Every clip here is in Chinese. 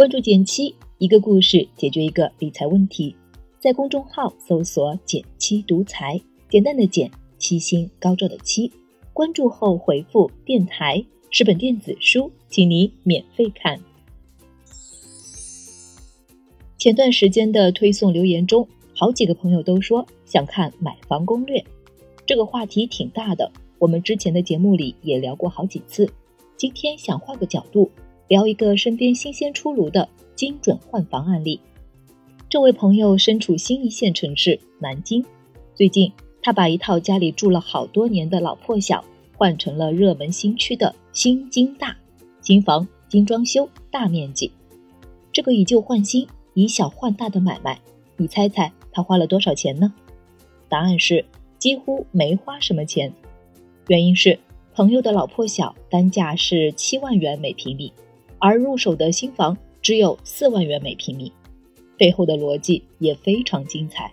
关注减七，一个故事解决一个理财问题。在公众号搜索“减七独裁，简单的减，七星高照的七。关注后回复“电台”是本电子书，请你免费看。前段时间的推送留言中，好几个朋友都说想看买房攻略。这个话题挺大的，我们之前的节目里也聊过好几次。今天想换个角度。聊一个身边新鲜出炉的精准换房案例。这位朋友身处新一线城市南京，最近他把一套家里住了好多年的老破小换成了热门新区的新京大新房，精装修，大面积。这个以旧换新、以小换大的买卖，你猜猜他花了多少钱呢？答案是几乎没花什么钱。原因是朋友的老破小单价是七万元每平米。而入手的新房只有四万元每平米，背后的逻辑也非常精彩。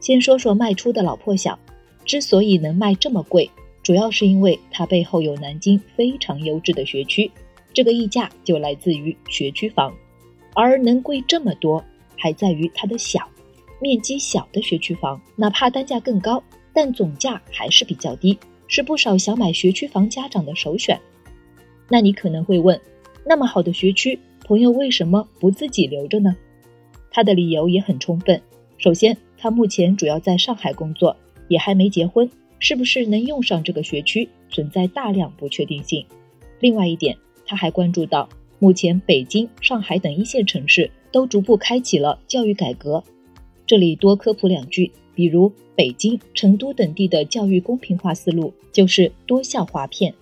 先说说卖出的老破小，之所以能卖这么贵，主要是因为它背后有南京非常优质的学区，这个溢价就来自于学区房。而能贵这么多，还在于它的小，面积小的学区房，哪怕单价更高，但总价还是比较低，是不少想买学区房家长的首选。那你可能会问？那么好的学区，朋友为什么不自己留着呢？他的理由也很充分。首先，他目前主要在上海工作，也还没结婚，是不是能用上这个学区，存在大量不确定性。另外一点，他还关注到，目前北京、上海等一线城市都逐步开启了教育改革。这里多科普两句，比如北京、成都等地的教育公平化思路就是多校划片，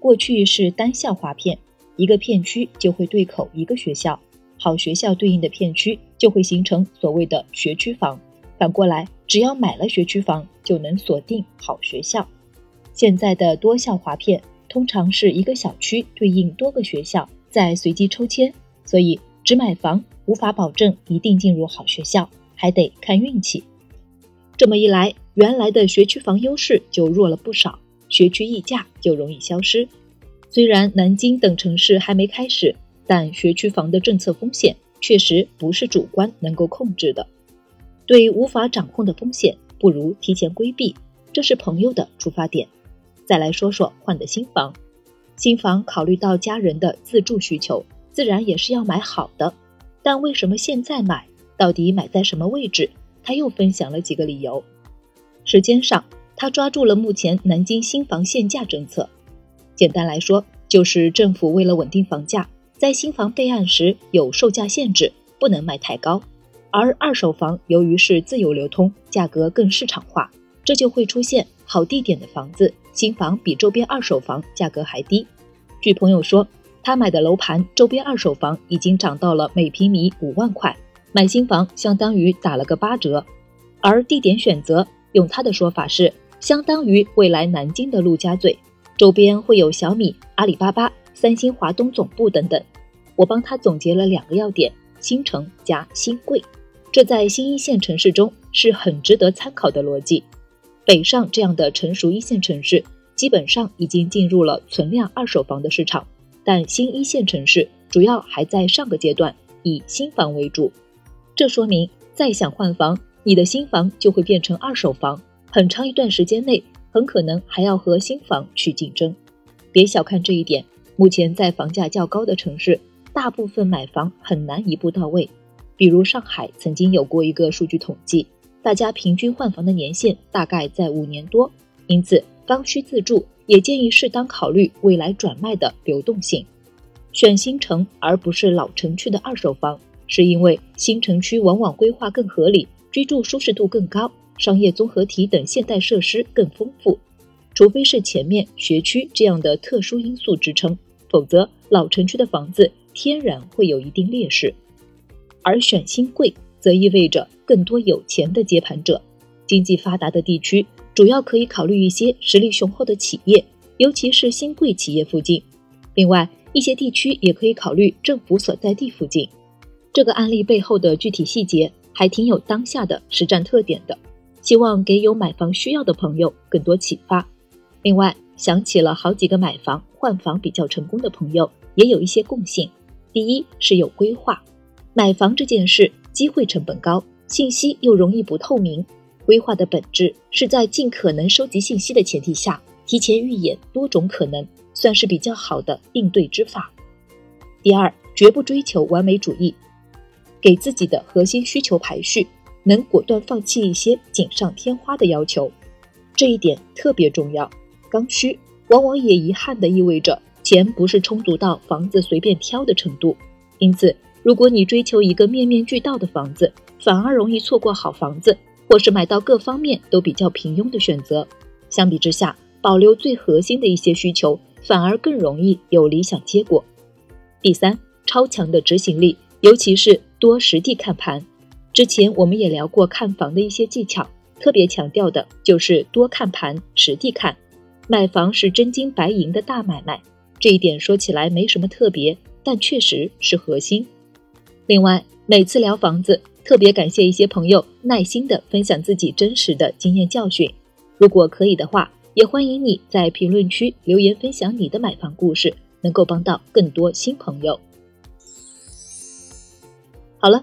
过去是单校划片。一个片区就会对口一个学校，好学校对应的片区就会形成所谓的学区房。反过来，只要买了学区房，就能锁定好学校。现在的多校划片通常是一个小区对应多个学校，再随机抽签，所以只买房无法保证一定进入好学校，还得看运气。这么一来，原来的学区房优势就弱了不少，学区溢价就容易消失。虽然南京等城市还没开始，但学区房的政策风险确实不是主观能够控制的。对无法掌控的风险，不如提前规避，这是朋友的出发点。再来说说换的新房，新房考虑到家人的自住需求，自然也是要买好的。但为什么现在买？到底买在什么位置？他又分享了几个理由。时间上，他抓住了目前南京新房限价政策。简单来说，就是政府为了稳定房价，在新房备案时有售价限制，不能卖太高。而二手房由于是自由流通，价格更市场化，这就会出现好地点的房子，新房比周边二手房价格还低。据朋友说，他买的楼盘周边二手房已经涨到了每平米五万块，买新房相当于打了个八折。而地点选择，用他的说法是，相当于未来南京的陆家嘴。周边会有小米、阿里巴巴、三星华东总部等等。我帮他总结了两个要点：新城加新贵。这在新一线城市中是很值得参考的逻辑。北上这样的成熟一线城市，基本上已经进入了存量二手房的市场，但新一线城市主要还在上个阶段，以新房为主。这说明，再想换房，你的新房就会变成二手房，很长一段时间内。很可能还要和新房去竞争，别小看这一点。目前在房价较高的城市，大部分买房很难一步到位。比如上海曾经有过一个数据统计，大家平均换房的年限大概在五年多。因此，刚需自住也建议适当考虑未来转卖的流动性，选新城而不是老城区的二手房，是因为新城区往往规划更合理，居住舒适度更高。商业综合体等现代设施更丰富，除非是前面学区这样的特殊因素支撑，否则老城区的房子天然会有一定劣势。而选新贵则意味着更多有钱的接盘者，经济发达的地区主要可以考虑一些实力雄厚的企业，尤其是新贵企业附近。另外一些地区也可以考虑政府所在地附近。这个案例背后的具体细节还挺有当下的实战特点的。希望给有买房需要的朋友更多启发。另外，想起了好几个买房换房比较成功的朋友，也有一些共性。第一是有规划，买房这件事机会成本高，信息又容易不透明。规划的本质是在尽可能收集信息的前提下，提前预演多种可能，算是比较好的应对之法。第二，绝不追求完美主义，给自己的核心需求排序，能果断放弃一些锦上添花的要求，这一点特别重要。刚需往往也遗憾的意味着。钱不是充足到房子随便挑的程度，因此，如果你追求一个面面俱到的房子，反而容易错过好房子，或是买到各方面都比较平庸的选择。相比之下，保留最核心的一些需求，反而更容易有理想结果。第三，超强的执行力，尤其是多实地看盘。之前我们也聊过看房的一些技巧，特别强调的就是多看盘、实地看。买房是真金白银的大买卖。这一点说起来没什么特别，但确实是核心。另外，每次聊房子，特别感谢一些朋友耐心的分享自己真实的经验教训。如果可以的话，也欢迎你在评论区留言分享你的买房故事，能够帮到更多新朋友。好了，